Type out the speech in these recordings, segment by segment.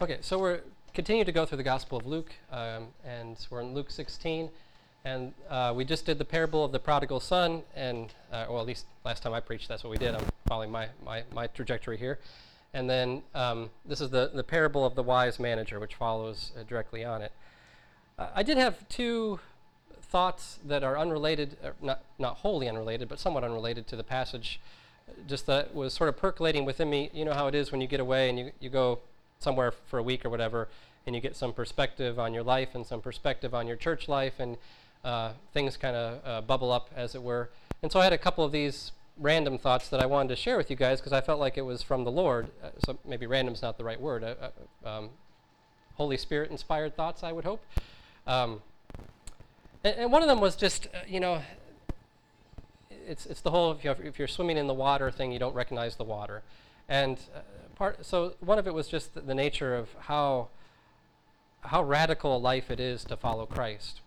Okay, so we're continuing to go through the Gospel of Luke, um, and we're in Luke 16, and uh, we just did the parable of the prodigal son, and uh, well, at least last time I preached, that's what we did. I'm following my, my, my trajectory here, and then um, this is the the parable of the wise manager, which follows uh, directly on it. Uh, I did have two thoughts that are unrelated, uh, not not wholly unrelated, but somewhat unrelated to the passage. Just that was sort of percolating within me. You know how it is when you get away and you, you go somewhere for a week or whatever, and you get some perspective on your life and some perspective on your church life, and uh, things kind of uh, bubble up, as it were. And so I had a couple of these random thoughts that I wanted to share with you guys because I felt like it was from the Lord. Uh, so maybe random's not the right word. Uh, uh, um, Holy Spirit inspired thoughts, I would hope. Um, and, and, one of them was just, uh, you know, it's, it's the whole if you're, if you're, swimming in the water thing, you don't recognize the water. And part, so one of it was just the, nature of how how radical a life it is to follow Christ.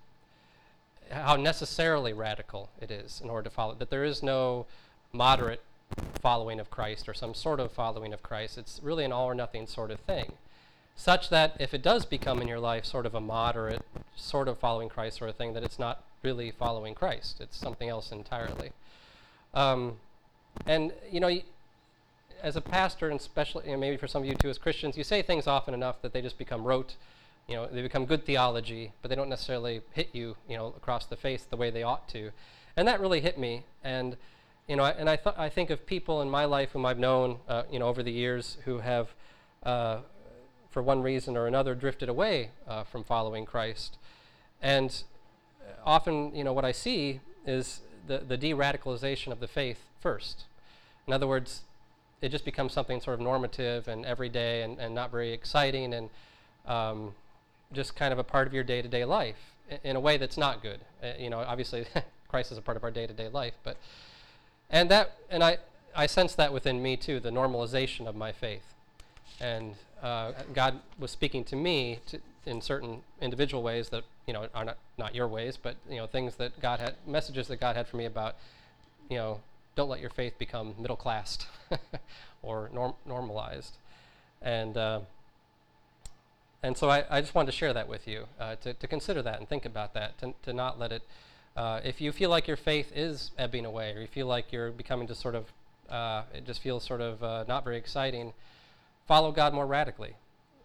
How necessarily radical it is in order to follow. That there is no moderate following of Christ or some sort of following of Christ. It's really an all or nothing sort of thing. Such that if it does become in your life sort of a moderate, sort of following Christ sort of thing, that it's not really following Christ. It's something else entirely. Um, and, you know, as a pastor, and especially you know, maybe for some of you too as Christians, you say things often enough that they just become rote you know, they become good theology, but they don't necessarily hit you, you know, across the face the way they ought to. And that really hit me. And, you know, I, and I, th- I think of people in my life whom I've known, uh, you know, over the years who have, uh, for one reason or another, drifted away uh, from following Christ. And often, you know, what I see is the, the de-radicalization of the faith first. In other words, it just becomes something sort of normative and everyday and, and not very exciting and um, just kind of a part of your day-to-day life in a way that's not good. Uh, you know, obviously, Christ is a part of our day-to-day life, but and that and I I sense that within me too, the normalization of my faith, and uh, God was speaking to me to, in certain individual ways that you know are not not your ways, but you know things that God had messages that God had for me about you know don't let your faith become middle classed or norm- normalized, and. Uh, and so I, I just wanted to share that with you, uh, to, to consider that and think about that, to, to not let it, uh, if you feel like your faith is ebbing away, or you feel like you're becoming just sort of, uh, it just feels sort of uh, not very exciting, follow God more radically.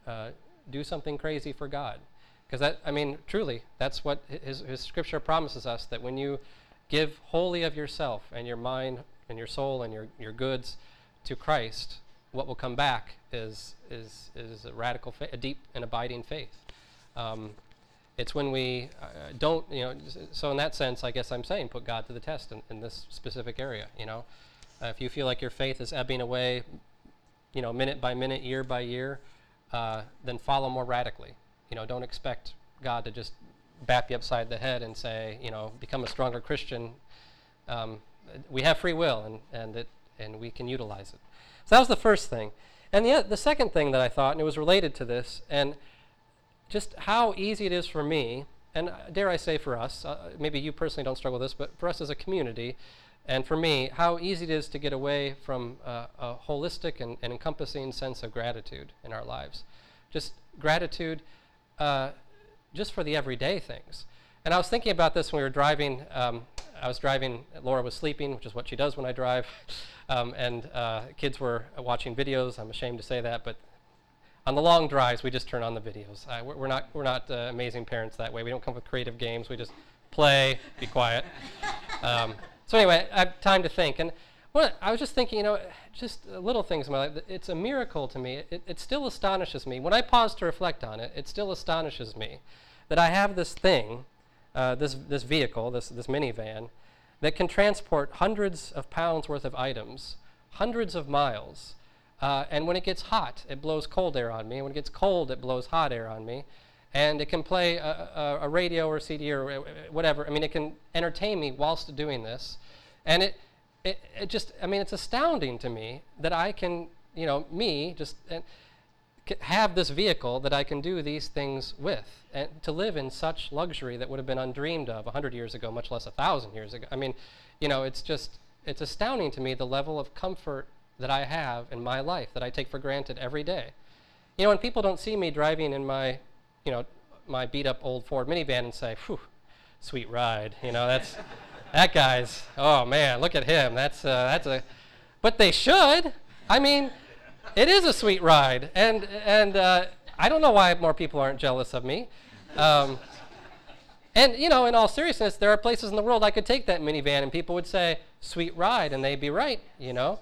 Uh, do something crazy for God. Because that, I mean, truly, that's what his, his scripture promises us, that when you give wholly of yourself and your mind and your soul and your, your goods to Christ, what will come back is is is a radical, fa- a deep and abiding faith. Um, it's when we uh, don't, you know. So in that sense, I guess I'm saying put God to the test in, in this specific area. You know, uh, if you feel like your faith is ebbing away, you know, minute by minute, year by year, uh, then follow more radically. You know, don't expect God to just bap you upside the head and say, you know, become a stronger Christian. Um, we have free will, and and it and we can utilize it. So that was the first thing. And the, the second thing that I thought, and it was related to this, and just how easy it is for me, and dare I say for us, uh, maybe you personally don't struggle with this, but for us as a community, and for me, how easy it is to get away from uh, a holistic and, and, encompassing sense of gratitude in our lives. Just gratitude uh, just for the everyday things. And I was thinking about this when we were driving. Um, I was driving, Laura was sleeping, which is what she does when I drive. Um, and uh, kids were watching videos. I'm ashamed to say that, but on the long drives, we just turn on the videos. Uh, we're, not, we're not uh, amazing parents that way. We don't come up with creative games. We just play, be quiet. Um, so anyway, I have time to think. And what, I was just thinking, you know, just little things in my life. It's a miracle to me. It, it still astonishes me. When I pause to reflect on it, it still astonishes me that I have this thing, uh, this, this vehicle, this, this minivan, that can transport hundreds of pounds worth of items, hundreds of miles. Uh, and when it gets hot, it blows cold air on me. And when it gets cold, it blows hot air on me. And it can play a, a, a radio or CD or whatever. I mean, it can entertain me whilst doing this. And it, it, it just, I mean, it's astounding to me that I can, you know, me, just have this vehicle that I can do these things with, and to live in such luxury that would have been undreamed of 100 years ago, much less 1,000 years ago. I mean, you know, it's just, it's astounding to me the level of comfort that I have in my life that I take for granted every day. You know, when people don't see me driving in my, you know, my beat up old Ford minivan and say, whew, sweet ride. You know, that's, that guy's, oh man, look at him. That's, uh, that's a, but they should. I mean, it is a sweet ride. And, and uh, I don't know why more people aren't jealous of me. Um, and, you know, in all seriousness, there are places in the world I could take that minivan and people would say, sweet ride, and they'd be right, you know?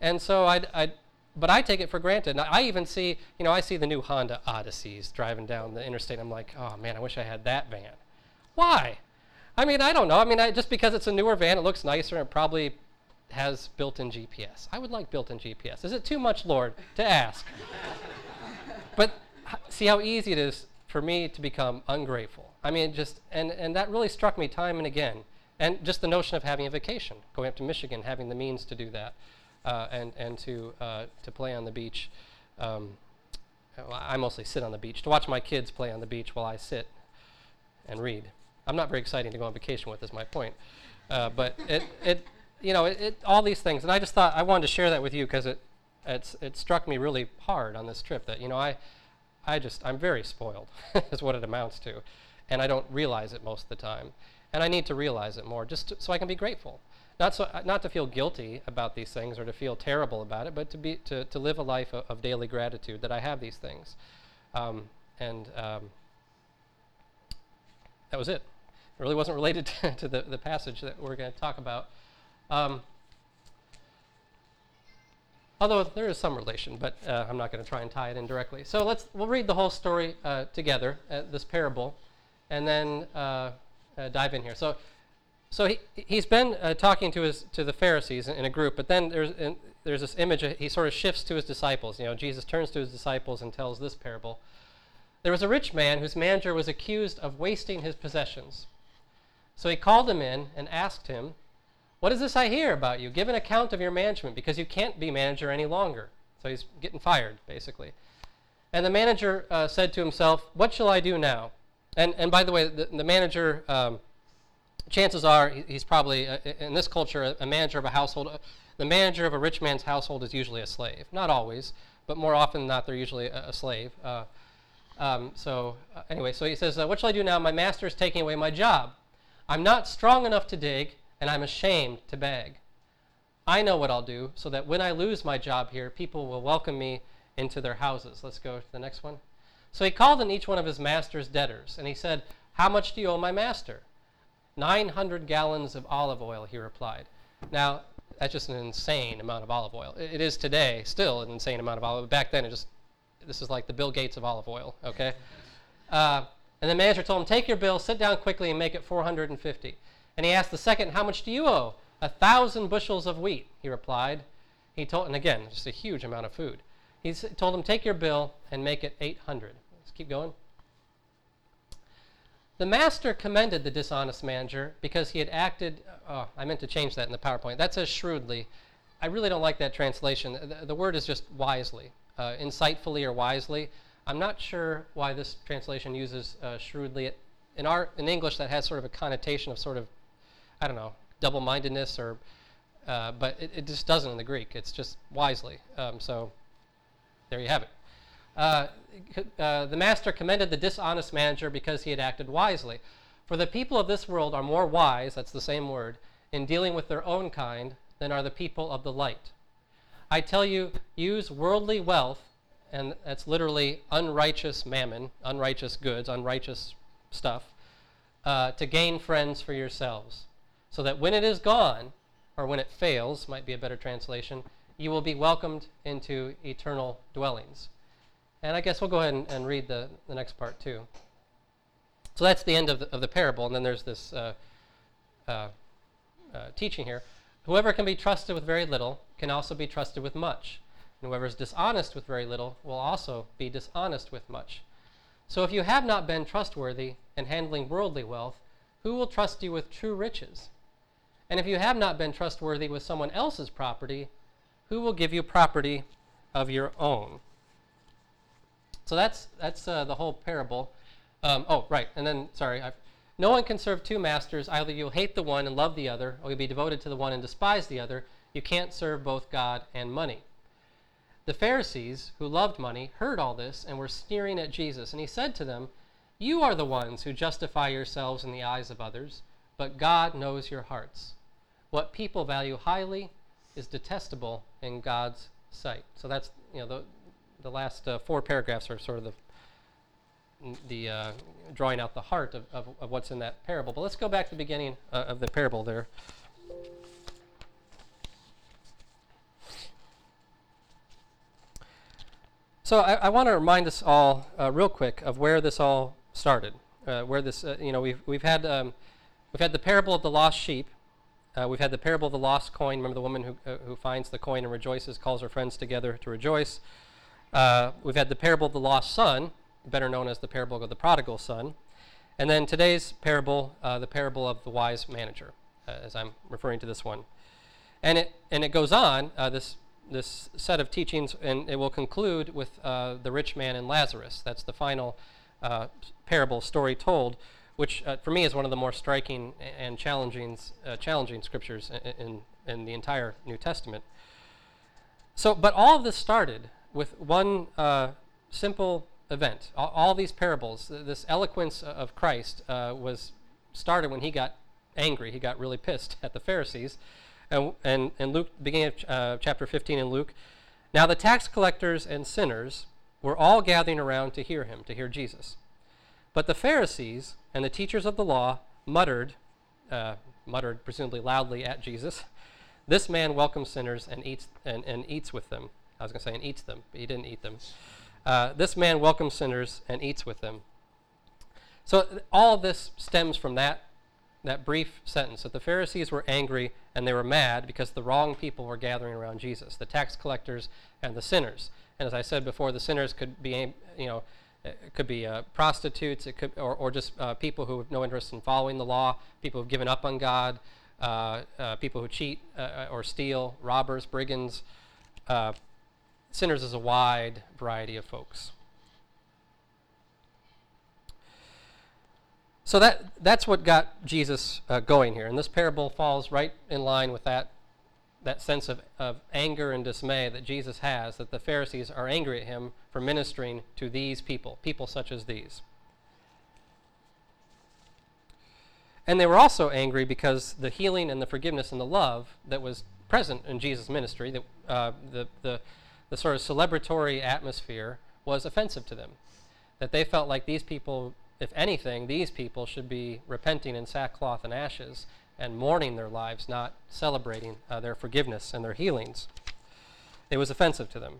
And so I'd, I'd but I take it for granted. I even see, you know, I see the new Honda Odysseys driving down the interstate. I'm like, oh man, I wish I had that van. Why? I mean, I don't know. I mean, I, just because it's a newer van, it looks nicer, and probably has built-in GPS. I would like built-in GPS. Is it too much, Lord, to ask? but see how easy it is for me to become ungrateful. I mean, just and and that really struck me time and again. And just the notion of having a vacation, going up to Michigan, having the means to do that uh, and and to uh, to play on the beach. Um, I mostly sit on the beach to watch my kids play on the beach while I sit and read. I'm not very exciting to go on vacation with, is my point. Uh, but it it you know it, it, all these things, and I just thought I wanted to share that with you because it it's it struck me really hard on this trip that you know I I just I'm very spoiled is what it amounts to, and I don't realize it most of the time, and I need to realize it more just to, so I can be grateful. Not, so, uh, not to feel guilty about these things or to feel terrible about it, but to, be, to, to live a life of, of daily gratitude that I have these things. Um, and um, that was it. It really wasn't related to, the, the passage that we're going to talk about. Um, although there is some relation, but uh, I'm not going to try and tie it in directly. So let's we'll read the whole story uh, together, uh, this parable, and then uh, uh, dive in here. So so he, he's been uh, talking to, his, to the Pharisees in, in a group, but then there's, in, there's this image, he sort of shifts to his disciples. You know, Jesus turns to his disciples and tells this parable. There was a rich man whose manager was accused of wasting his possessions. So he called him in and asked him, What is this I hear about you? Give an account of your management, because you can't be manager any longer. So he's getting fired, basically. And the manager uh, said to himself, What shall I do now? And, and by the way, the, the manager um, chances are he's probably, uh, in this culture, a manager of a household. Uh, the manager of a rich man's household is usually a slave. Not always, but more often than not, they're usually a, a slave. Uh, um, so, uh, anyway, so he says, What shall I do now? My master is taking away my job. I'm not strong enough to dig, and I'm ashamed to beg. I know what I'll do so that when I lose my job here, people will welcome me into their houses. Let's go to the next one. So he called in each one of his master's debtors, and he said, How much do you owe my master? 900 gallons of olive oil, he replied. Now, that's just an insane amount of olive oil. It is today still an insane amount of olive oil. Back then, it just, this is like the Bill Gates of olive oil, okay? Uh, and the manager told him, Take your bill, sit down quickly, and make it 450. And he asked the second, How much do you owe? A thousand bushels of wheat, he replied. He told, and again, just a huge amount of food. He told him, Take your bill and make it 800. Let's keep going. The master commended the dishonest manager because he had acted. Oh, I meant to change that in the PowerPoint. That says shrewdly. I really don't like that translation. The, the word is just wisely, uh, insightfully or wisely. I'm not sure why this translation uses uh, shrewdly. In our in English, that has sort of a connotation of sort of, I don't know, double-mindedness or, uh, but it, it, just doesn't in the Greek. It's just wisely. Um, so, there you have it. Uh, uh, the master commended the dishonest manager because he had acted wisely. For the people of this world are more wise, that's the same word, in dealing with their own kind than are the people of the light. I tell you, use worldly wealth, and that's literally unrighteous mammon, unrighteous goods, unrighteous stuff, uh, to gain friends for yourselves, so that when it is gone, or when it fails, might be a better translation, you will be welcomed into eternal dwellings. And I guess we'll go ahead and, and read the, the next part too. So that's the end of the, of the parable, and then there's this uh, uh, uh, teaching here. Whoever can be trusted with very little can also be trusted with much. And whoever is dishonest with very little will also be dishonest with much. So if you have not been trustworthy in handling worldly wealth, who will trust you with true riches? And if you have not been trustworthy with someone else's property, who will give you property of your own? So that's that's uh, the whole parable. Um, oh, right, and then sorry, I've, no one can serve two masters. Either you'll hate the one and love the other, or you'll be devoted to the one and despise the other. You can't serve both God and money. The Pharisees, who loved money, heard all this and were sneering at Jesus. And he said to them, You are the ones who justify yourselves in the eyes of others, but God knows your hearts. What people value highly is detestable in God's sight. So that's, you know, the, the last uh, four paragraphs are sort of the the uh, drawing out the heart of, of, of, what's in that parable. But let's go back to the beginning uh, of the parable there. So I, I want to remind us all, uh, real quick, of where this all started. Uh, where this, uh, you know, we've we've had um, we've had the parable of the lost sheep. Uh, we've had the parable of the lost coin. Remember the woman who who finds the coin and rejoices, calls her friends together to rejoice. we've had the parable of the lost son, better known as the parable of the prodigal son. And then today's parable, uh, the parable of the wise manager, uh, as I'm referring to this one. And it, and it goes on, uh, this, this set of teachings, and it will conclude with uh, the rich man and Lazarus. That's the final uh, parable story told, which uh, for me is one of the more striking and challenging, challenging scriptures in, in, in, the entire New Testament. So, but all of this started with one simple event. All, all these parables, this eloquence of Christ uh, was started when he got angry. He got really pissed at the Pharisees. And, and, and Luke, beginning of uh, chapter 15 in Luke, now the tax collectors and sinners were all gathering around to hear him, to hear Jesus. But the Pharisees and the teachers of the law muttered, uh, muttered presumably loudly at Jesus, This man welcomes sinners and eats, and, and eats with them. I was going to say, and eats them, but he didn't eat them. Uh, this man welcomes sinners and eats with them. So all this stems from that, that brief sentence that the Pharisees were angry and they were mad because the wrong people were gathering around Jesus, the tax collectors and the sinners. And as I said before, the sinners could be, you know, it could be uh, prostitutes, it could, or, or just uh, people who have no interest in following the law, people who've given up on God, uh, uh people who cheat uh, or steal, robbers, brigands, uh, sinners is a wide variety of folks. So that, that's what got Jesus uh, going here. And this parable falls right in line with that, that sense of, of anger and dismay that Jesus has, that the Pharisees are angry at him for ministering to these people, people such as these. And they were also angry because the healing and the forgiveness and the love that was present in Jesus' ministry, that, uh, the, the, the sort of celebratory atmosphere was offensive to them. That they felt like these people, if anything, these people should be repenting in sackcloth and ashes and mourning their lives, not celebrating uh, their forgiveness and their healings. It was offensive to them.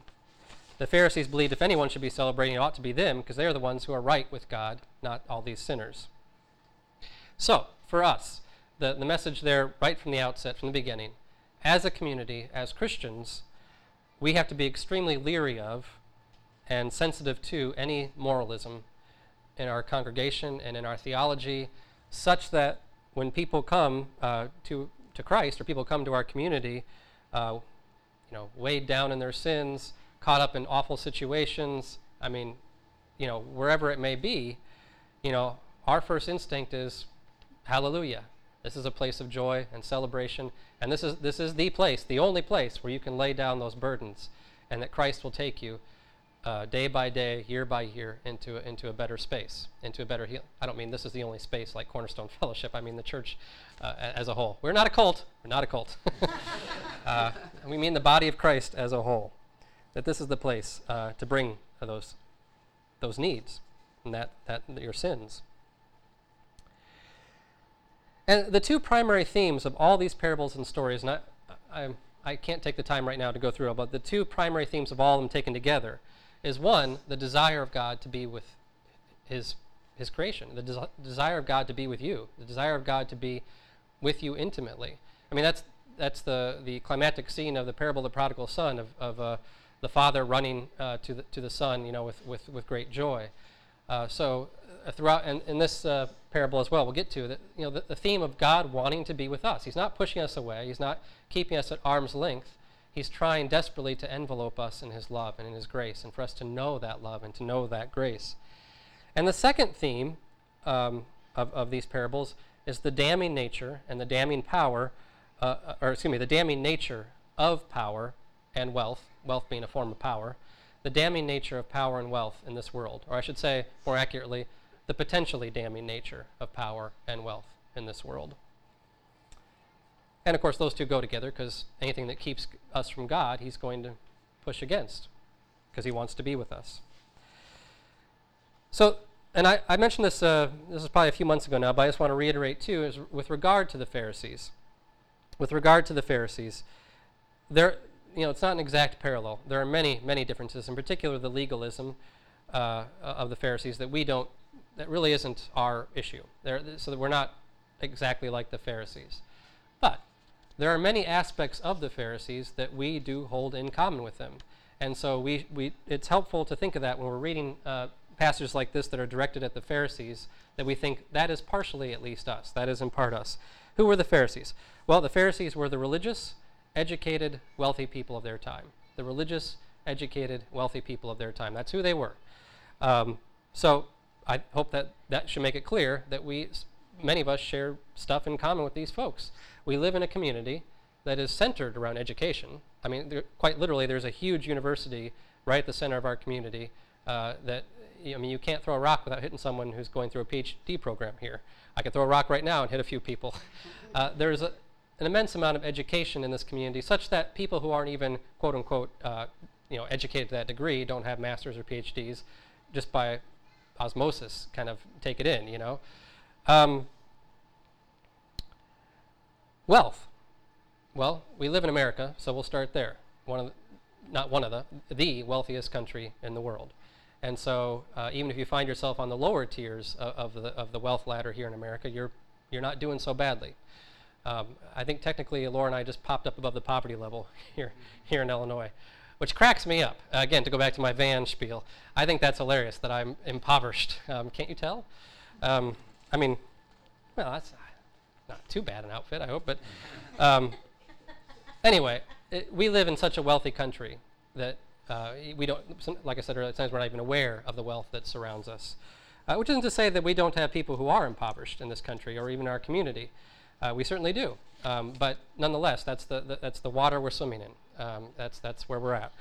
The Pharisees believed if anyone should be celebrating, it ought to be them because they are the ones who are right with God, not all these sinners. So, for us, the, the message there right from the outset, from the beginning, as a community, as Christians, we have to be extremely leery of and sensitive to any moralism in our congregation and in our theology, such that when people come uh, to, to Christ or people come to our community, uh, you know, weighed down in their sins, caught up in awful situations, I mean, you know, wherever it may be, you know, our first instinct is, hallelujah. This is a place of joy and celebration, and this is, this is the place, the only place where you can lay down those burdens, and that Christ will take you uh, day by day, year by year, into, into a better space, into a better heal. I don't mean this is the only space like Cornerstone Fellowship. I mean the church uh, as a whole. We're not a cult. We're not a cult. uh, we mean the body of Christ as a whole. That this is the place uh, to bring those, those needs and that, that your sins. And the two primary themes of all these parables and stories, and I, I, I can't take the time right now to go through them, but the two primary themes of all of them taken together is one, the desire of God to be with his, his creation, the des- desire of God to be with you, the desire of God to be with you intimately. I mean, that's, that's the, the climactic scene of the parable of the prodigal son, of, of uh, the father running uh, to, the, to the son, you know, with, with, with great joy. Uh, so uh, throughout, and in this uh, parable as well, we'll get to that. You know, the, the theme of God wanting to be with us. He's not pushing us away. He's not keeping us at arm's length. He's trying desperately to envelope us in His love and in His grace, and for us to know that love and to know that grace. And the second theme um, of, of these parables is the damning nature and the damning power, uh, or excuse me, the damning nature of power and wealth, wealth being a form of power, the damning nature of power and wealth in this world, or I should say, more accurately, the potentially damning nature of power and wealth in this world. And of course, those two go together because anything that keeps us from God, he's going to push against because he wants to be with us. So, and I, I mentioned this, uh, this is probably a few months ago now, but I just want to reiterate too, is with regard to the Pharisees. With regard to the Pharisees, there, you know, it's not an exact parallel. There are many, many differences, in particular the legalism uh, of the Pharisees that we don't, that really isn't our issue. There, so that we're not exactly like the Pharisees. But there are many aspects of the Pharisees that we do hold in common with them. And so we, we, it's helpful to think of that when we're reading uh, passages like this that are directed at the Pharisees, that we think that is partially at least us. That is in part us. Who were the Pharisees? Well, the Pharisees were the religious, educated, wealthy people of their time. The religious, educated, wealthy people of their time. That's who they were. Um, so I hope that that should make it clear that we, many of us, share stuff in common with these folks. We live in a community that is centered around education. I mean, there, quite literally, there's a huge university right at the center of our community uh, that I mean, you can't throw a rock without hitting someone who's going through a PhD program here. I could throw a rock right now and hit a few people. Uh, there's a, an immense amount of education in this community, such that people who aren't even quote unquote, uh, you know, educated to that degree, don't have masters or PhDs, just by osmosis, kind of take it in. You know, um, wealth. Well, we live in America, so we'll start there. One of the, not one of the, the wealthiest country in the world. And so, uh, even if you find yourself on the lower tiers of, of, the, of the wealth ladder here in America, you're, you're not doing so badly. Um, I think technically Laura and I just popped up above the poverty level here, here in Illinois, which cracks me up. Uh, again, to go back to my van spiel, I think that's hilarious that I'm impoverished. Um, can't you tell? Um, I mean, well, that's not too bad an outfit, I hope, but um, anyway, it, we live in such a wealthy country that uh, we don't, like I said earlier, at times we're not even aware of the wealth that surrounds us. Uh, which isn't to say that we don't have people who are impoverished in this country or even our community. Uh, we certainly do. Um, but nonetheless, that's the, the, that's the water we're swimming in. Um, that's, that's where we're at.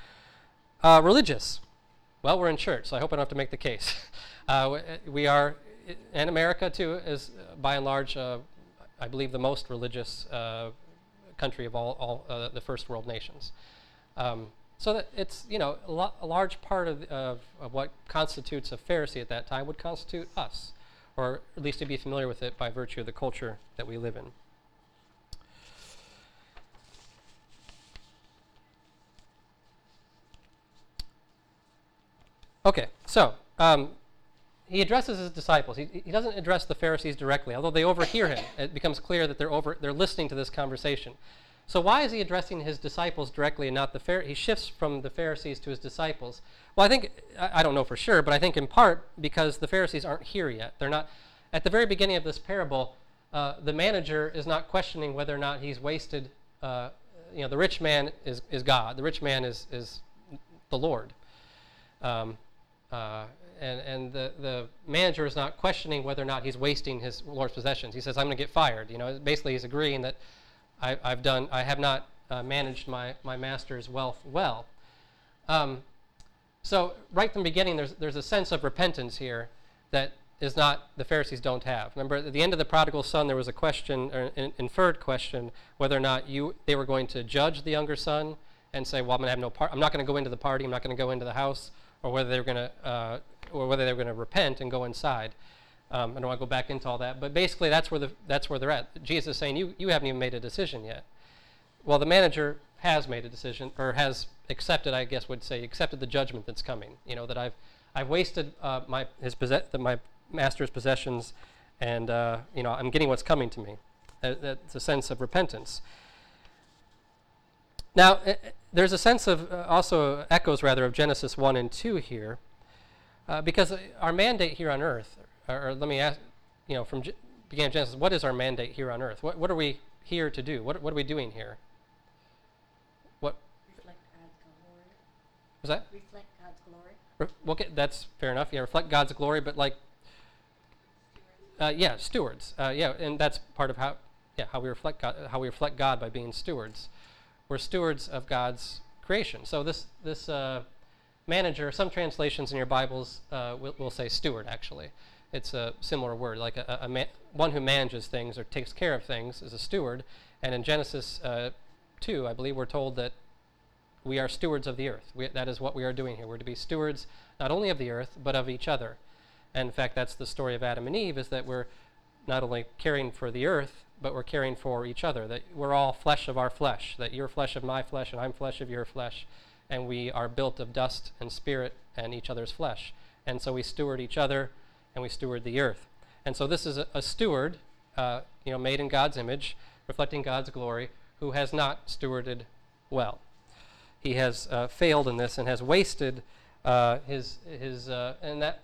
Uh, religious. Well, we're in church, so I hope I don't have to make the case. Uh, we are, and America too, is by and large, uh, I believe, the most religious country of all, all the first world nations. Um, so that it's, you know, a, lo- a large part of, of, of, what constitutes a Pharisee at that time would constitute us, or at least to be familiar with it by virtue of the culture that we live in. Okay, so um, he addresses his disciples. He, he doesn't address the Pharisees directly, although they overhear him. It becomes clear that they're, over, they're listening to this conversation. So why is he addressing his disciples directly and not the Pharisees? He shifts from the Pharisees to his disciples. Well, I think I, I don't know for sure, but I think in part because the Pharisees aren't here yet. They're not at the very beginning of this parable. Uh, the manager is not questioning whether or not he's wasted. Uh, you know, the rich man is, is God. The rich man is is the Lord. Um, uh, and and the, the manager is not questioning whether or not he's wasting his Lord's possessions. He says, "I'm going to get fired." You know, basically he's agreeing that I, have done, I have not uh, managed my, my master's wealth well. Um, so right from the beginning, there's, there's a sense of repentance here that is not, the Pharisees don't have. Remember, at the end of the prodigal son, there was a question, or an inferred question, whether or not you, they were going to judge the younger son and say, well, I'm going to have no part, I'm not going to go into the party, I'm not going to go into the house, or whether they're going to, uh, or whether they were going to repent and go inside. Um, I don't want to go back into all that, but basically that's where, the, that's where they're at. Jesus is saying, you, you haven't even made a decision yet. Well, the manager has made a decision, or has accepted, I guess would say, accepted the judgment that's coming. You know, that I've, I've wasted uh, my, his possess- my master's possessions, and, uh, you know, I'm getting what's coming to me. That, that's a sense of repentance. Now, uh, there's a sense of, uh, also echoes rather, of Genesis 1 and 2 here, uh, because our mandate here on earth, or, or let me ask, you know, from G- beginning of Genesis, what is our mandate here on earth? What, what are we here to do? What, what are we doing here? What? Reflect God's glory. Was that? Reflect God's glory. Re- okay, that's fair enough. Yeah, reflect God's glory, but like, uh, yeah, stewards. Uh, yeah, and that's part of how, yeah, how we reflect God, how we reflect God by being stewards. We're stewards of God's creation. So this this uh, manager, some translations in your Bibles uh, will, will say steward. Actually, it's a similar word, like a, a ma- one who manages things or takes care of things is a steward. And in Genesis uh, two, I believe we're told that we are stewards of the earth. We, that is what we are doing here. We're to be stewards not only of the earth but of each other. And in fact, that's the story of Adam and Eve: is that we're not only caring for the earth, but we're caring for each other. That we're all flesh of our flesh. That you're flesh of my flesh, and I'm flesh of your flesh, and we are built of dust and spirit and each other's flesh. And so we steward each other, and we steward the earth. And so this is a, a steward, uh, you know, made in God's image, reflecting God's glory, who has not stewarded well. He has uh, failed in this and has wasted uh, his his uh, and that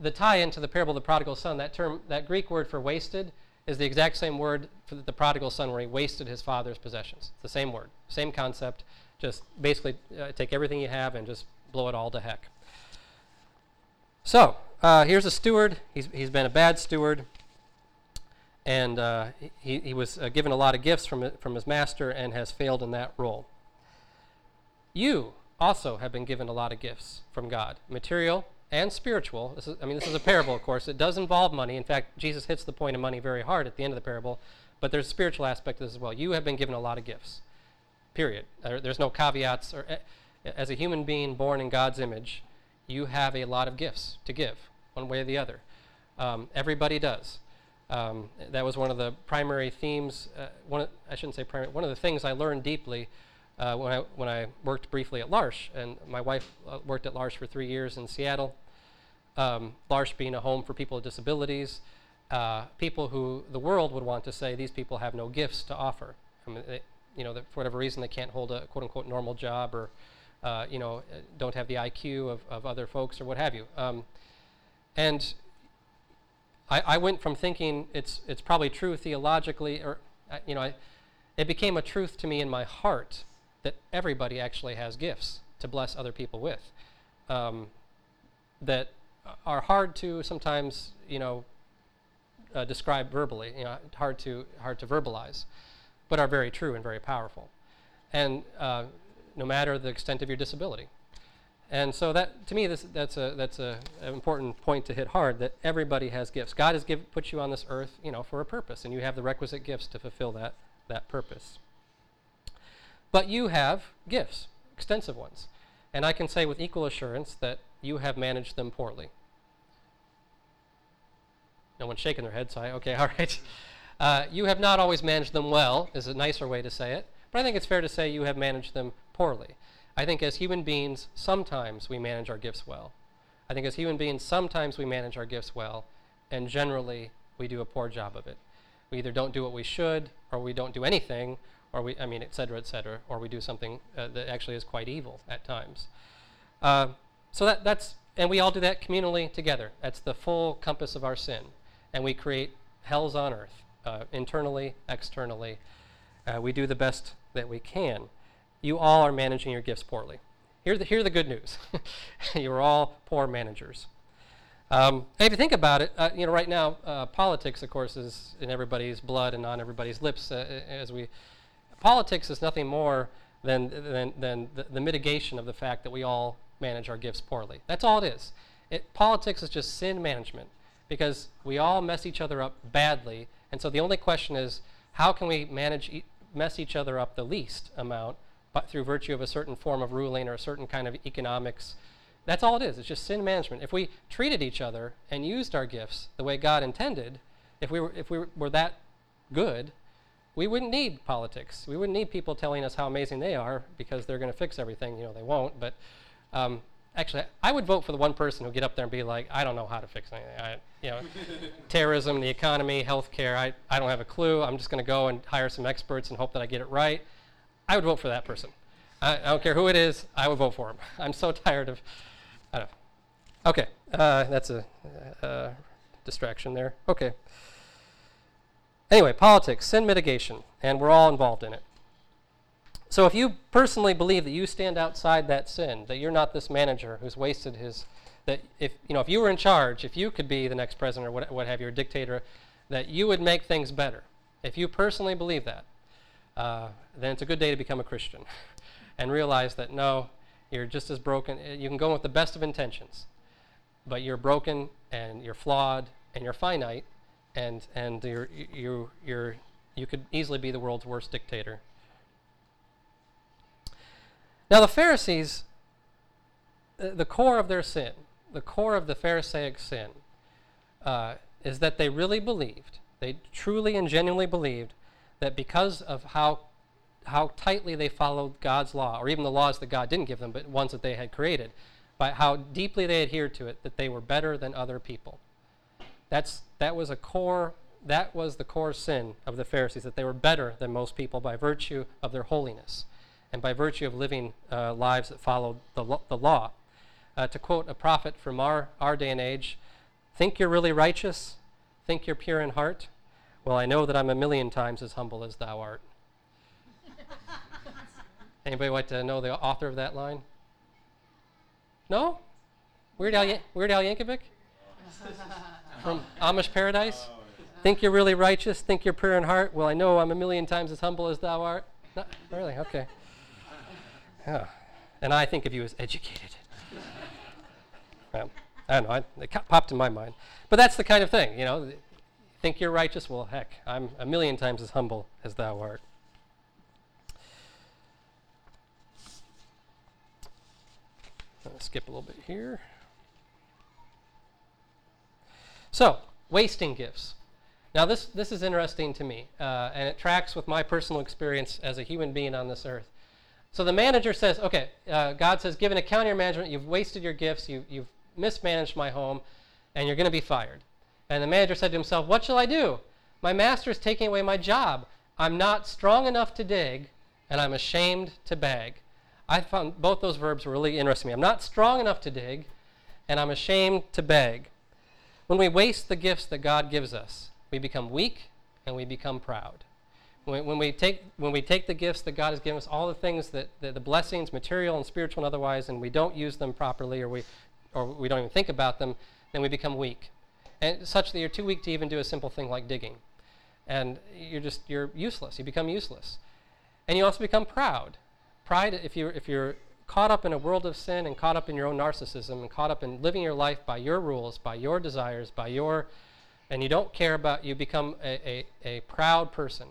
the tie into the parable of the prodigal son. That term, that Greek word for wasted, is the exact same word for the prodigal son, where he wasted his father's possessions. It's the same word, same concept. Just basically uh, take everything you have and just blow it all to heck. So uh, here's a steward. He's he's been a bad steward and uh, he, he was uh, given a lot of gifts from, from his master and has failed in that role. You also have been given a lot of gifts from God, material and spiritual. Is, I mean, this is a parable, of course. It does involve money. In fact, Jesus hits the point of money very hard at the end of the parable, but there's a spiritual aspect to this as well. You have been given a lot of gifts, period. There's no caveats. Or, as a human being born in God's image, you have a lot of gifts to give, one way or the other. Um, everybody does. Um, that was one of the primary themes. Uh, one of, I shouldn't say primary. One of the things I learned deeply uh, when I when I worked briefly at L'Arche, and my wife uh, worked at L'Arche for three years in Seattle. Um, L'Arche being a home for people with disabilities, uh, people who the world would want to say these people have no gifts to offer. I mean, they, you know, for whatever reason, they can't hold a quote unquote normal job or, uh, you know, don't have the IQ of, of other folks or what have you. Um, and I, I went from thinking it's, it's probably true theologically, or, uh, you know, I, it became a truth to me in my heart that everybody actually has gifts to bless other people with um, that are hard to sometimes, you know, uh, describe verbally, you know, hard to, hard to verbalize, but are very true and very powerful. And uh, no matter the extent of your disability. And so that, to me, this, that's a that's a, an important point to hit hard. That everybody has gifts. God has give, put you on this earth, you know, for a purpose, and you have the requisite gifts to fulfill that that purpose. But you have gifts, extensive ones, and I can say with equal assurance that you have managed them poorly. No one's shaking their head, so I okay, all right. Uh, you have not always managed them well. Is a nicer way to say it, but I think it's fair to say you have managed them poorly. I think as human beings, sometimes we manage our gifts well. I think as human beings, sometimes we manage our gifts well, and generally we do a poor job of it. We either don't do what we should, or we don't do anything, or we, I mean, et cetera, et cetera, or we do something uh, that actually is quite evil at times. Uh, so that, that's, and we all do that communally together. That's the full compass of our sin. And we create hells on earth, uh, internally, externally. Uh, we do the best that we can you all are managing your gifts poorly. Here's the, the good news. You're all poor managers. Um, if you think about it, uh, you know, right now, uh, politics, of course, is in everybody's blood and on everybody's lips. Uh, as we, politics is nothing more than than, than the, the, mitigation of the fact that we all manage our gifts poorly. That's all it is. It, politics is just sin management because we all mess each other up badly, and so the only question is, how can we manage e- mess each other up the least amount but through virtue of a certain form of ruling or a certain kind of economics. That's all it is. It's just sin management. If we treated each other and used our gifts the way God intended, if we were, if we were that good, we wouldn't need politics. We wouldn't need people telling us how amazing they are because they're going to fix everything. You know, they won't. But um, actually, I would vote for the one person who get up there and be like, I don't know how to fix anything. I, you know, terrorism, the economy, healthcare. I, I don't have a clue. I'm just going to go and hire some experts and hope that I get it right. I would vote for that person. I, I, don't care who it is, I would vote for him. I'm so tired of, I don't know. Okay, uh, that's a uh, distraction there. Okay. Anyway, politics, sin mitigation, and we're all involved in it. So if you personally believe that you stand outside that sin, that you're not this manager who's wasted his, that if you know if you were in charge, if you could be the next president or what, what have you, or dictator, that you would make things better. If you personally believe that, uh, then it's a good day to become a Christian. and realize that no, you're just as broken. Uh, You can go with the best of intentions, but you're broken and you're flawed and you're finite, and and you're you you're you could easily be the world's worst dictator. Now the Pharisees, uh, the core of their sin, the core of the Pharisaic sin, uh, is that they really believed, they truly and genuinely believed that because of how how tightly they followed God's law, or even the laws that God didn't give them, but ones that they had created, by how deeply they adhered to it, that they were better than other people. That's that was a core. That was the core sin of the Pharisees, that they were better than most people by virtue of their holiness, and by virtue of living uh, lives that followed the, lo- the law. Uh, to quote a prophet from our, our day and age, think you're really righteous, think you're pure in heart. Well, I know that I'm a million times as humble as thou art. Anybody like to know the author of that line? No? Weird Al, Weird Al Yankovic? From oh. Amish Paradise? Oh, think you're really righteous? Think you're pure in heart? Well, I know I'm a million times as humble as thou art. No, really? Okay. Yeah. And I think of you as educated. Well, I don't know. I, it popped in my mind. But that's the kind of thing, you know. Think you're righteous? Well, heck, I'm a million times as humble as thou art. Skip a little bit here. So, wasting gifts. Now, this, this is interesting to me, uh, and it tracks with my personal experience as a human being on this earth. So the manager says, okay, uh, God says, give an account of your management. You've wasted your gifts. You, you've mismanaged my home, and you're going to be fired. And the manager said to himself, what shall I do? My master is taking away my job. I'm not strong enough to dig, and I'm ashamed to beg. I found both those verbs really interesting me. I'm not strong enough to dig, and I'm ashamed to beg. When we waste the gifts that God gives us, we become weak and we become proud. When, when, we take, when we take the gifts that God has given us, all the things that, the, the blessings, material and spiritual and otherwise, and we don't use them properly or we, or we don't even think about them, then we become weak. And such that you're too weak to even do a simple thing like digging. And you're just, you're useless. You become useless. And you also become proud. Pride, if you're, if you're caught up in a world of sin and caught up in your own narcissism and caught up in living your life by your rules, by your desires, by your, and you don't care about, you become a, a, a proud person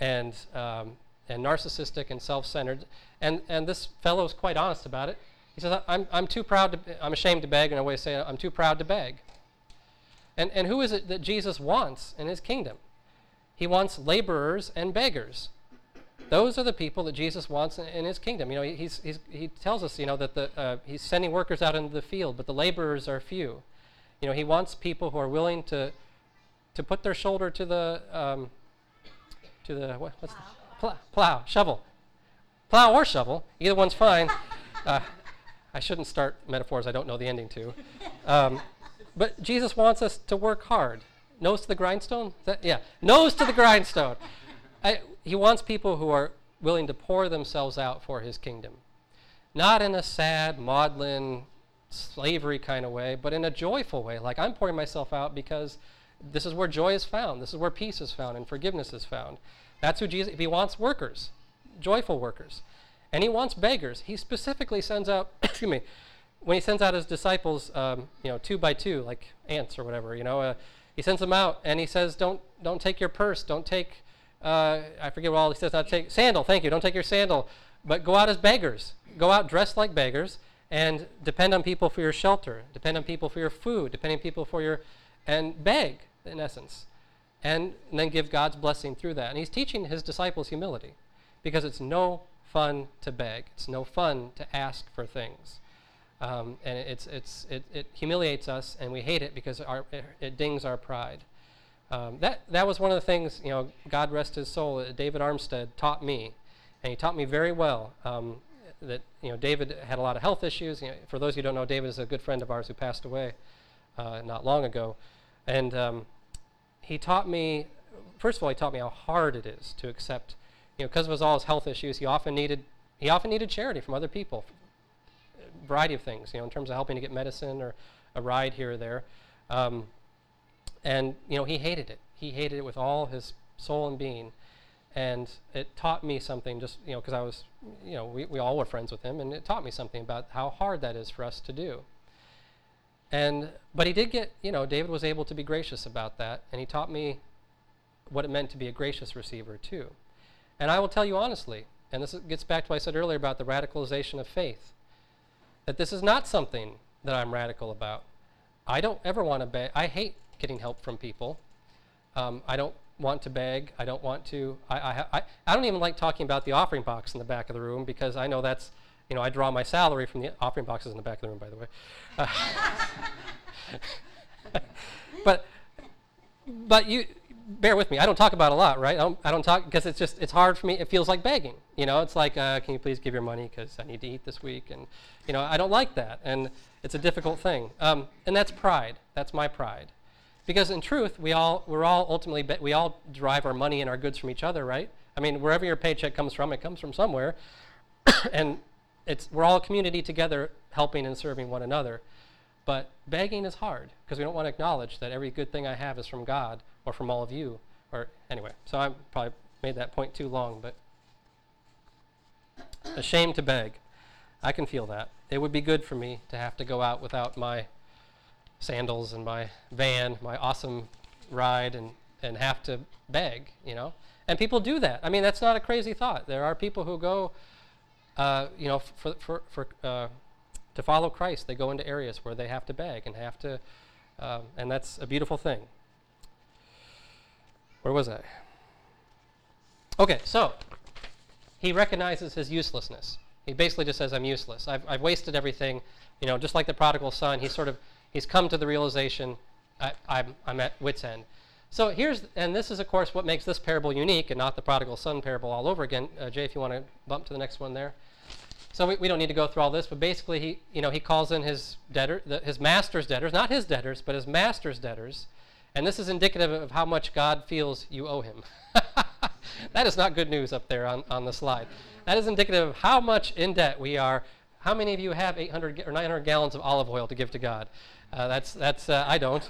and, um, and narcissistic and self-centered. And, and this fellow is quite honest about it. He says, I'm, I'm too proud to, I'm ashamed to beg, and I always say, I'm too proud to beg. And, and who is it that Jesus wants in his kingdom? He wants laborers and beggars. Those are the people that Jesus wants in, in his kingdom. You know, he's, he's, he tells us, you know, that the, uh, he's sending workers out into the field, but the laborers are few. You know, he wants people who are willing to, to put their shoulder to the, um, to the, what, what's Plow. the, plow, plow, shovel. Plow or shovel, either one's fine. Uh, I shouldn't start metaphors I don't know the ending to. Um, but Jesus wants us to work hard. Nose to the grindstone? Is That, yeah, nose to the grindstone. I, he wants people who are willing to pour themselves out for his kingdom. Not in a sad, maudlin, slavery kind of way, but in a joyful way. Like I'm pouring myself out because this is where joy is found. This is where peace is found and forgiveness is found. That's who Jesus, if he wants workers, joyful workers. And he wants beggars. He specifically sends out, excuse me, when he sends out his disciples, um, you know, two by two, like ants or whatever, you know, uh, he sends them out and he says, don't, don't take your purse, don't take, uh, I forget what all he says, not take, sandal, thank you, don't take your sandal, but go out as beggars. Go out dressed like beggars and depend on people for your shelter, depend on people for your food, depend on people for your, and beg, in essence. And, and then give God's blessing through that. And he's teaching his disciples humility because it's no fun to beg. It's no fun to ask for things. Um, and it's, it's, it, it humiliates us, and we hate it because our, it, it dings our pride. Um, that, that was one of the things, you know, God rest his soul, David Armstead taught me, and he taught me very well um, that, you know, David had a lot of health issues. You know, for those of you who don't know, David is a good friend of ours who passed away uh, not long ago. And um, he taught me, first of all, he taught me how hard it is to accept, you know, because of his, all his health issues, he often needed, he often needed charity from other people, a variety of things, you know, in terms of helping to get medicine or a ride here or there. Um, and, you know, he hated it. He hated it with all his soul and being. and it taught me something. Just you know, because I was, you know, we, we all were friends with him, and it taught me something about how hard that is for us to do. And but he did get, you know, David was able to be gracious about that, and he taught me what it meant to be a gracious receiver too. And I will tell you honestly, and this gets back to what I said earlier about the radicalization of faith, that this is not something that I'm radical about. I don't ever want to beg. I hate getting help from people. Um, I don't want to beg. I don't want to. I, I, I, I don't even like talking about the offering box in the back of the room because I know that's, you know, I draw my salary from the offering boxes in the back of the room, by the way. Uh, but, but you bear with me. I don't talk about a lot, right? I don't, I don't talk because it's just it's hard for me. It feels like begging. You know, it's like, uh, can you please give your money because I need to eat this week, and you know, I don't like that, and it's a difficult thing. Um, and that's pride. That's my pride. Because in truth, we all we're all ultimately be- we all derive our money and our goods from each other, right? I mean, wherever your paycheck comes from, it comes from somewhere, and it's we're all a community together, helping and serving one another. But begging is hard because we don't want to acknowledge that every good thing I have is from God or from all of you. Or anyway, so I probably made that point too long, but ashamed to beg. I can feel that. It would be good for me to have to go out without my sandals and my van, my awesome ride, and, and have to beg, you know? And people do that. I mean, that's not a crazy thought. There are people who go, uh, you know, for, for, for, uh, to follow Christ, they go into areas where they have to beg and have to, um, and that's a beautiful thing. Where was I? Okay, so he recognizes his uselessness. He basically just says, I'm useless. I've, I've wasted everything. You know, just like the prodigal son, he's sort of, he's come to the realization, I, I'm, I'm at wit's end. So here's, and this is, of course, what makes this parable unique and not the prodigal son parable all over again. Uh, Jay, if you want to bump to the next one there. So we, we don't need to go through all this, but basically he, you know, he calls in his debtor, the, his master's debtors, not his debtors, but his master's debtors. And this is indicative of how much God feels you owe him. that is not good news up there on, on the slide. That is indicative of how much in debt we are. How many of you have 800 or 900 gallons of olive oil to give to God? Uh, that's, that's uh, I don't.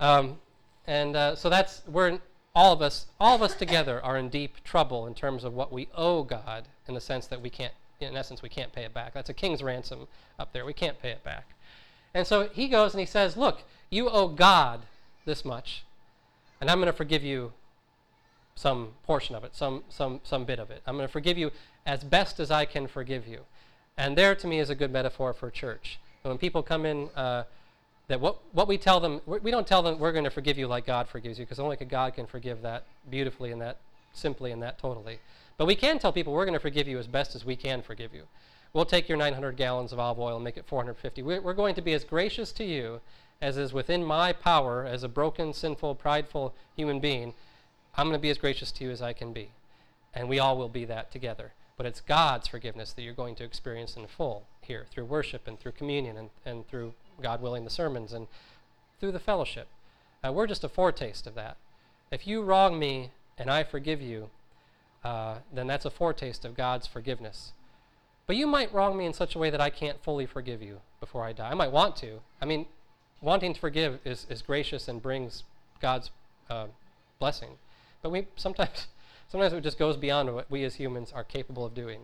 Um, and uh, so that's, we're, in, all of us, all of us together are in deep trouble in terms of what we owe God in the sense that we can't, in essence, we can't pay it back. That's a king's ransom up there. We can't pay it back. And so he goes and he says, Look, you owe God this much, and I'm going to forgive you some portion of it, some, some, some bit of it. I'm going to forgive you as best as I can forgive you. And there, to me, is a good metaphor for church. When people come in, uh, that what, what we tell them, we don't tell them we're going to forgive you like God forgives you, because only God can forgive that beautifully and that simply and that totally. But we can tell people we're going to forgive you as best as we can forgive you. We'll take your 900 gallons of olive oil and make it 450. We're, we're going to be as gracious to you as is within my power as a broken, sinful, prideful human being. I'm going to be as gracious to you as I can be. And we all will be that together. But it's God's forgiveness that you're going to experience in full here through worship and through communion and, and through, God willing, the sermons and through the fellowship. Uh, we're just a foretaste of that. If you wrong me and I forgive you, uh, then that's a foretaste of God's forgiveness. But you might wrong me in such a way that I can't fully forgive you before I die. I might want to. I mean, wanting to forgive is, is gracious and brings God's uh, blessing. But we sometimes, sometimes it just goes beyond what we as humans are capable of doing.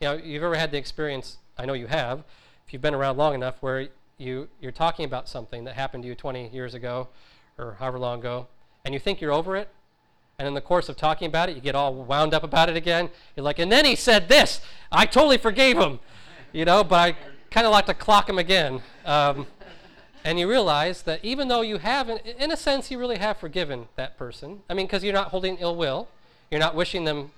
You know, you've ever had the experience, I know you have, if you've been around long enough, where you, you're talking about something that happened to you 20 years ago or however long ago, and you think you're over it, and in the course of talking about it, you get all wound up about it again. You're like, and then he said this. I totally forgave him, you know, but I kind of like to clock him again. Um, and you realize that even though you haven't, in a sense, you really have forgiven that person. I mean, because you're not holding ill will, you're not wishing them,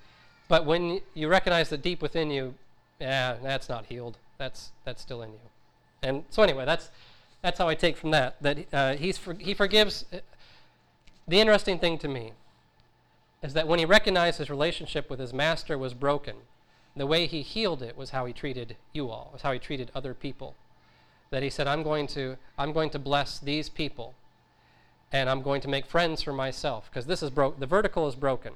but when you recognize that deep within you, yeah, that's not healed. That's that's still in you. And so anyway, that's that's how I take from that that uh, he's for, he forgives. The interesting thing to me is that when he recognized his relationship with his master was broken, the way he healed it was how he treated you all, was how he treated other people. That he said, I'm going to, I'm going to bless these people, and I'm going to make friends for myself, because this is broke. The vertical is broken,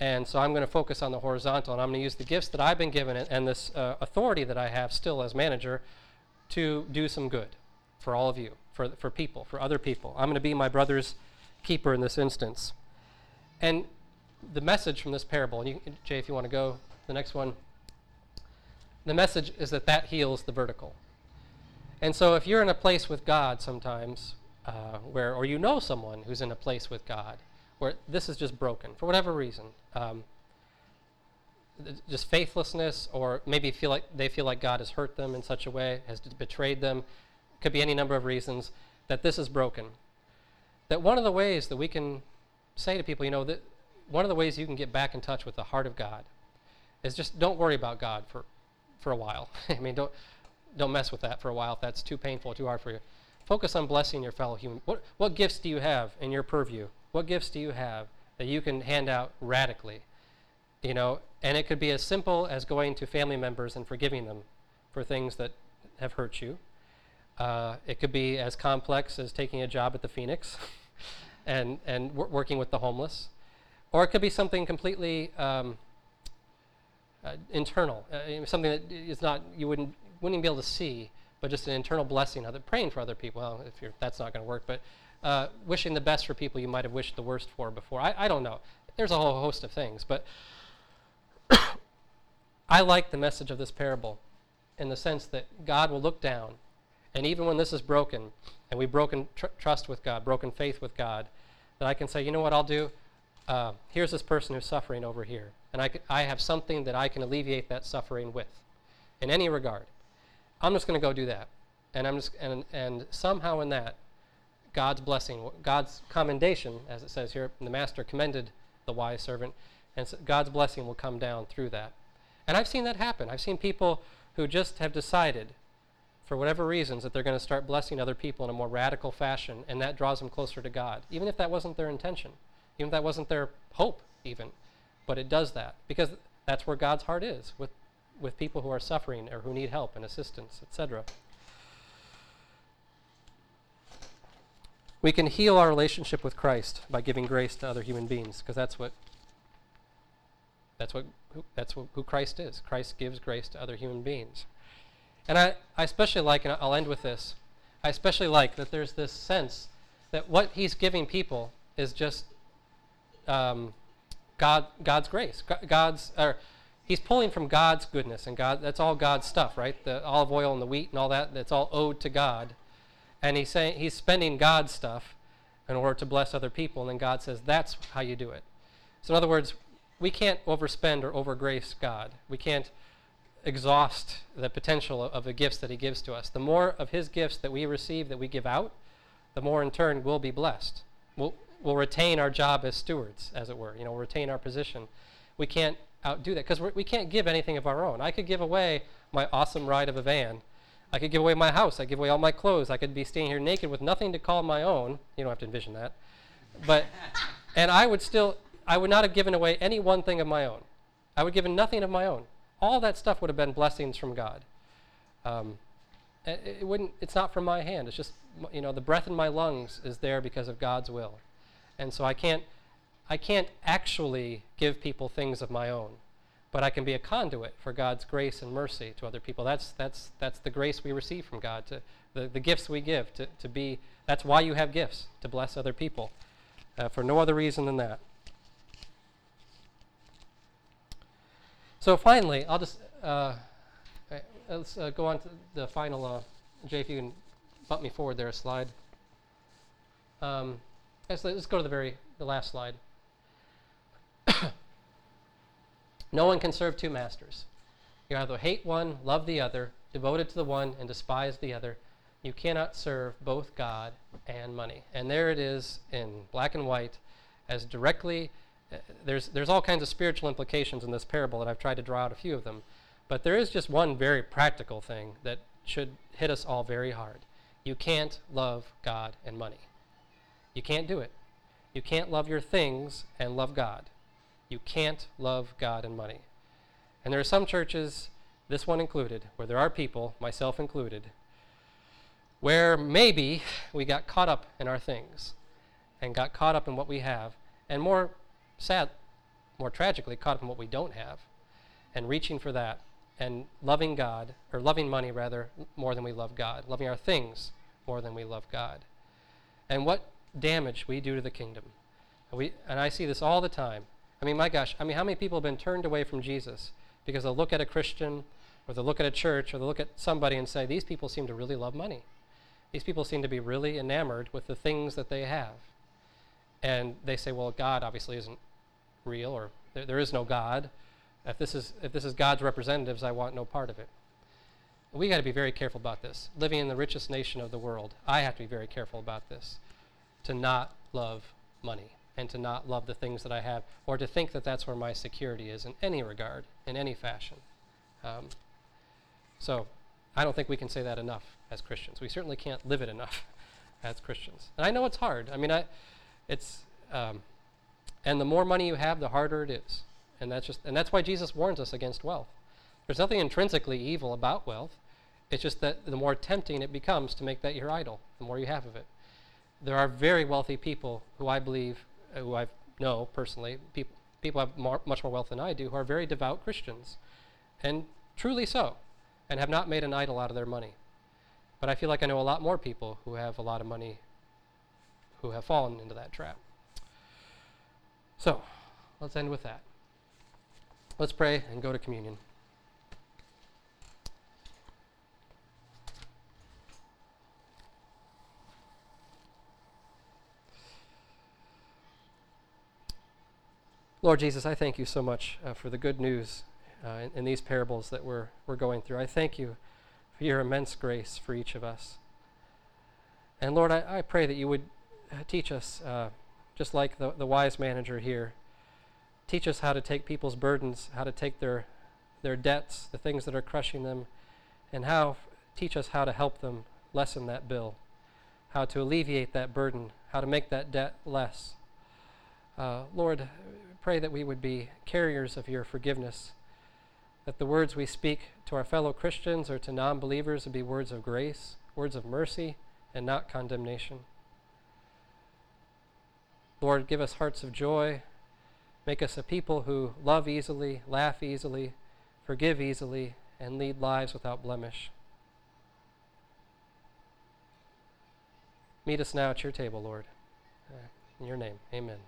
and so I'm going to focus on the horizontal, and I'm going to use the gifts that I've been given and, and this uh, authority that I have still as manager to do some good for all of you, for for people, for other people. I'm going to be my brother's keeper in this instance. And the message from this parable, and you, Jay, if you want to go the next one, the message is that that heals the vertical. And so if you're in a place with God sometimes, uh, where, or you know someone who's in a place with God, where this is just broken for whatever reason, um, just faithlessness, or maybe feel like they feel like God has hurt them in such a way, has betrayed them, could be any number of reasons that this is broken. That one of the ways that we can say to people, you know, that one of the ways you can get back in touch with the heart of God is just don't worry about God for, for a while. I mean, don't don't mess with that for a while if that's too painful, too hard for you. Focus on blessing your fellow human. What what gifts do you have in your purview? What gifts do you have that you can hand out radically? You know, and it could be as simple as going to family members and forgiving them for things that have hurt you. Uh, it could be as complex as taking a job at the Phoenix and, and wor- working with the homeless. Or it could be something completely um, uh, internal, uh, something that is not, you wouldn't, wouldn't even be able to see, but just an internal blessing, other, praying for other people. Well, if you're, that's not going to work, but uh, wishing the best for people you might have wished the worst for before. I, I don't know. There's a whole host of things, but I like the message of this parable in the sense that God will look down, and even when this is broken, and we've broken tr- trust with God, broken faith with God, that I can say, you know what I'll do? Uh, here's this person who's suffering over here, and I, c- I have something that I can alleviate that suffering with, in any regard. I'm just going to go do that, and I'm just and and somehow in that, God's blessing, God's commendation, as it says here, the master commended the wise servant, and so God's blessing will come down through that. And I've seen that happen. I've seen people who just have decided, for whatever reasons, that they're going to start blessing other people in a more radical fashion, and that draws them closer to God, even if that wasn't their intention, even if that wasn't their hope, even. But it does that because that's where God's heart is with, with people who are suffering or who need help and assistance, etc. We can heal our relationship with Christ by giving grace to other human beings because that's what that's what who, that's what, who Christ is. Christ gives grace to other human beings. And I, I especially like, and I'll end with this, I especially like that there's this sense that what he's giving people is just um, God, God's grace. God's, or he's pulling from God's goodness, and God, that's all God's stuff, right? The olive oil and the wheat and all that, that's all owed to God. And he's saying he's spending God's stuff in order to bless other people, and then God says that's how you do it. So in other words, we can't overspend or overgrace God. We can't exhaust the potential of the gifts that He gives to us. The more of His gifts that we receive, that we give out, the more in turn we'll be blessed. We'll, we'll retain our job as stewards, as it were. You know, we'll retain our position. We can't outdo that because we can't give anything of our own. I could give away my awesome ride of a van. I could give away my house. I give away all my clothes. I could be staying here naked with nothing to call my own. You don't have to envision that. But, and I would still, I would not have given away any one thing of my own. I would have given nothing of my own. All that stuff would have been blessings from God. Um, it, wouldn't. It's not from my hand. It's just you know the breath in my lungs is there because of God's will, and so I can't. I can't actually give people things of my own, but I can be a conduit for God's grace and mercy to other people. That's that's that's the grace we receive from God. To the, the gifts we give to, to be. That's why you have gifts to bless other people, uh, for no other reason than that. So finally, I'll just uh, uh, let's uh, go on to the final. Uh, Jay, if you can bump me forward there a slide. Um, let's, let's go to the very the last slide. no one can serve two masters. You either hate one, love the other, devoted to the one, and despise the other. You cannot serve both God and money. And there it is in black and white, as directly there's, there's all kinds of spiritual implications in this parable, and I've tried to draw out a few of them. But there is just one very practical thing that should hit us all very hard. You can't love God and money. You can't do it. You can't love your things and love God. You can't love God and money. And there are some churches, this one included, where there are people, myself included, where maybe we got caught up in our things and got caught up in what we have, and more sad, more tragically, caught up in what we don't have, and reaching for that, and loving God, or loving money rather, more than we love God, loving our things more than we love God. And what damage we do to the kingdom. And, we, and I see this all the time. I mean, my gosh, I mean, how many people have been turned away from Jesus because they'll look at a Christian or they'll look at a church or they'll look at somebody and say, these people seem to really love money. These people seem to be really enamored with the things that they have. And they say, well, God obviously isn't real or there, there is no God. If this, is, if this is God's representatives, I want no part of it. We got to be very careful about this. Living in the richest nation of the world, I have to be very careful about this. To not love money and to not love the things that I have, or to think that that's where my security is in any regard, in any fashion. Um, so, I don't think we can say that enough as Christians. We certainly can't live it enough as Christians. And I know it's hard. I mean, I, it's, um, and the more money you have, the harder it is. And that's just, and that's why Jesus warns us against wealth. There's nothing intrinsically evil about wealth. It's just that the more tempting it becomes to make that your idol, the more you have of it. There are very wealthy people who I believe uh, who I know personally, people, people have more, much more wealth than I do, who are very devout Christians, and truly so, and have not made an idol out of their money. But I feel like I know a lot more people who have a lot of money who have fallen into that trap. So, let's end with that. Let's pray and go to communion. Lord Jesus, I thank you so much uh, for the good news uh, in, in these parables that we're, we're going through. I thank you for your immense grace for each of us. And Lord, I, I pray that you would uh, teach us, uh, just like the, the wise manager here, teach us how to take people's burdens, how to take their, their debts, the things that are crushing them, and how teach us how to help them lessen that bill, how to alleviate that burden, how to make that debt less. Uh, Lord, pray that we would be carriers of your forgiveness, that the words we speak to our fellow Christians or to non believers would be words of grace, words of mercy, and not condemnation. Lord, give us hearts of joy. Make us a people who love easily, laugh easily, forgive easily, and lead lives without blemish. Meet us now at your table, Lord. Uh, in your name, amen.